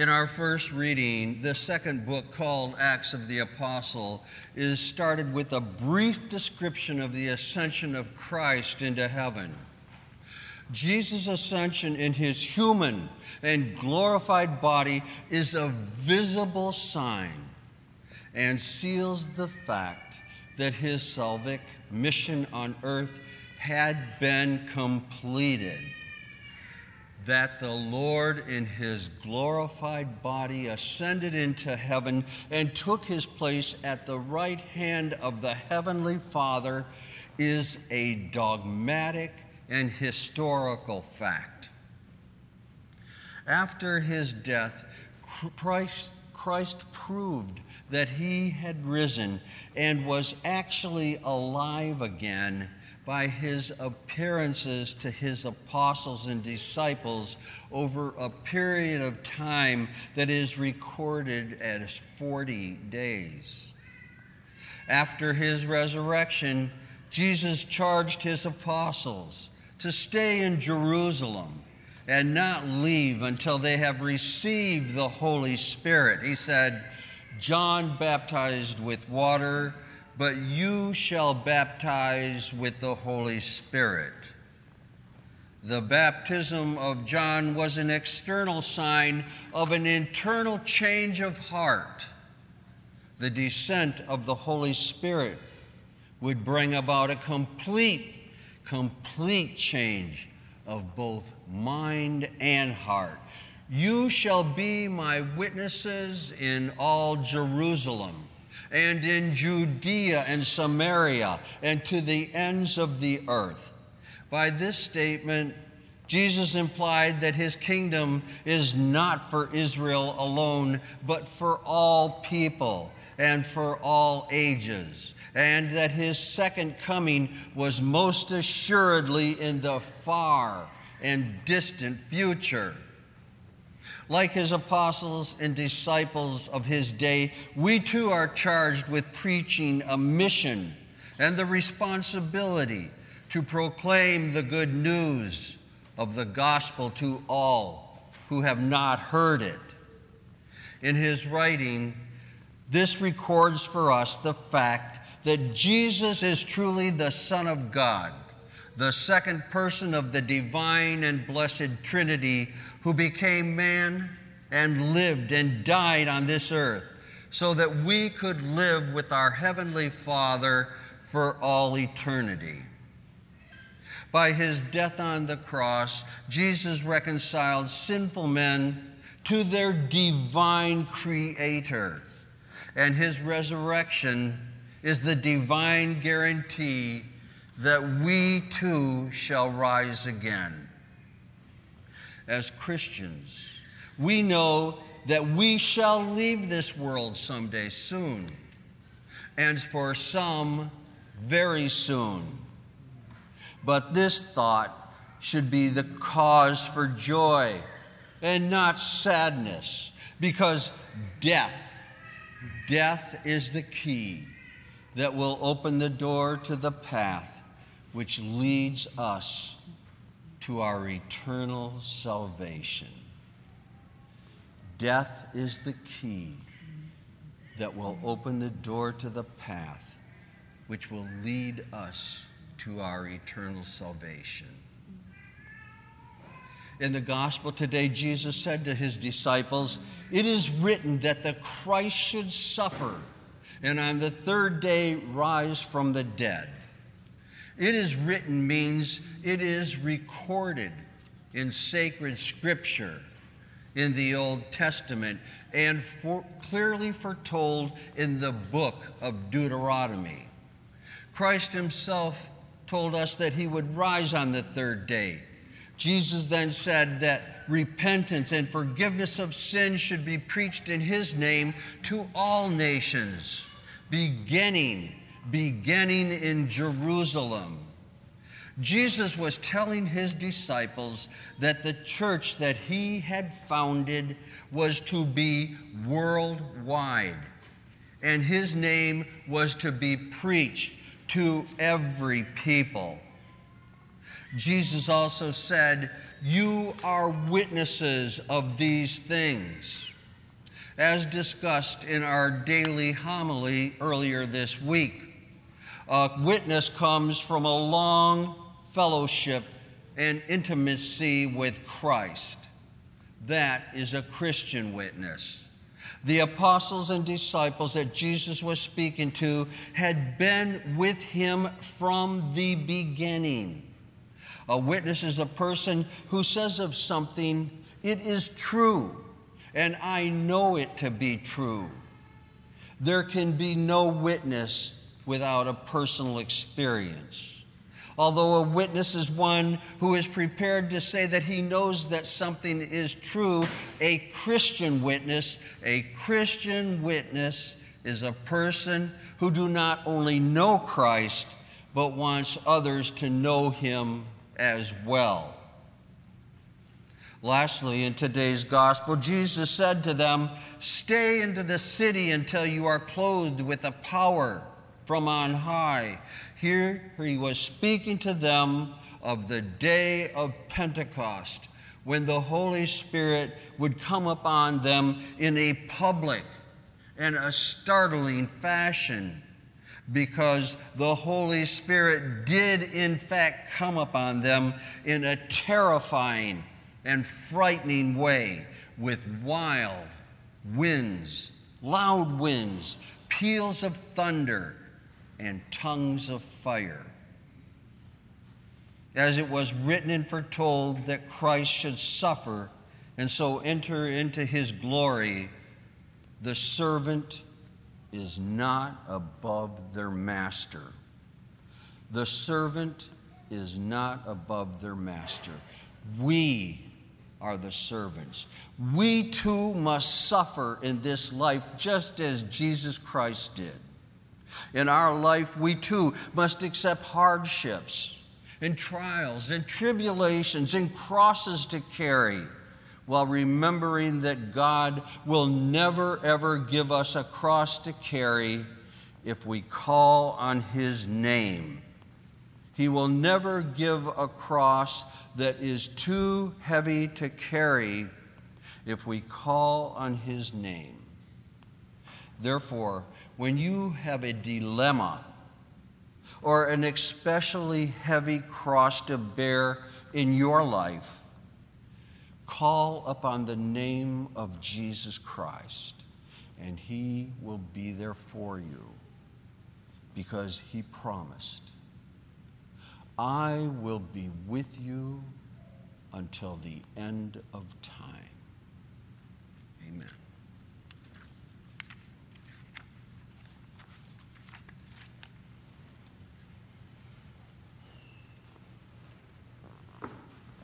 In our first reading, the second book called Acts of the Apostle is started with a brief description of the ascension of Christ into heaven. Jesus' ascension in his human and glorified body is a visible sign and seals the fact that his salvific mission on earth had been completed that the Lord in his glorified body ascended into heaven and took his place at the right hand of the heavenly Father is a dogmatic and historical fact. After his death, Christ, Christ proved that he had risen and was actually alive again by his appearances to his apostles and disciples over a period of time that is recorded as 40 days. After his resurrection, Jesus charged his apostles to stay in Jerusalem and not leave until they have received the Holy Spirit. He said, John baptized with water but you shall baptize with the Holy Spirit. The baptism of John was an external sign of an internal change of heart. The descent of the Holy Spirit would bring about a complete, complete change of both mind and heart. You shall be my witnesses in all Jerusalem and in Judea and Samaria and to the ends of the earth. By this statement, Jesus implied that his kingdom is not for Israel alone, but for all people and for all ages, and that his second coming was most assuredly in the far and distant future. Like his apostles and disciples of his day, we too are charged with preaching a mission and the responsibility to proclaim the good news of the gospel to all who have not heard it. In his writing, this records for us the fact that Jesus is truly the Son of God, the second person of the divine and blessed Trinity who became man and lived and died on this earth so that we could live with our Heavenly Father for all eternity. By his death on the cross, Jesus reconciled sinful men to their divine Creator, and his resurrection is the divine guarantee that we too shall rise again as Christians, we know that we shall leave this world someday soon, and for some, very soon. But this thought should be the cause for joy and not sadness, because death, death is the key that will open the door to the path which leads us to our eternal salvation. Death is the key that will open the door to the path which will lead us to our eternal salvation. In the gospel today, Jesus said to his disciples, It is written that the Christ should suffer and on the third day rise from the dead. It is written means it is recorded in sacred scripture in the Old Testament and for, clearly foretold in the book of Deuteronomy. Christ himself told us that he would rise on the third day. Jesus then said that repentance and forgiveness of sin should be preached in his name to all nations, beginning beginning in Jerusalem. Jesus was telling his disciples that the church that he had founded was to be worldwide, and his name was to be preached to every people. Jesus also said, You are witnesses of these things. As discussed in our daily homily earlier this week, a witness comes from a long fellowship and intimacy with Christ. That is a Christian witness. The apostles and disciples that Jesus was speaking to had been with him from the beginning. A witness is a person who says of something, it is true, and I know it to be true. There can be no witness without a personal experience. Although a witness is one who is prepared to say that he knows that something is true, a Christian witness, a Christian witness is a person who do not only know Christ, but wants others to know him as well. Lastly, in today's gospel, Jesus said to them, Stay into the city until you are clothed with the power from on high. Here he was speaking to them of the day of Pentecost, when the Holy Spirit would come upon them in a public and a startling fashion, because the Holy Spirit did, in fact, come upon them in a terrifying and frightening way with wild winds, loud winds, peals of thunder and tongues of fire. As it was written and foretold that Christ should suffer and so enter into his glory, the servant is not above their master. The servant is not above their master. We are the servants. We too must suffer in this life just as Jesus Christ did. In our life, we too must accept hardships and trials and tribulations and crosses to carry while remembering that God will never ever give us a cross to carry if we call on His name. He will never give a cross that is too heavy to carry if we call on His name. Therefore, when you have a dilemma or an especially heavy cross to bear in your life, call upon the name of Jesus Christ, and He will be there for you because He promised, I will be with you until the end of time.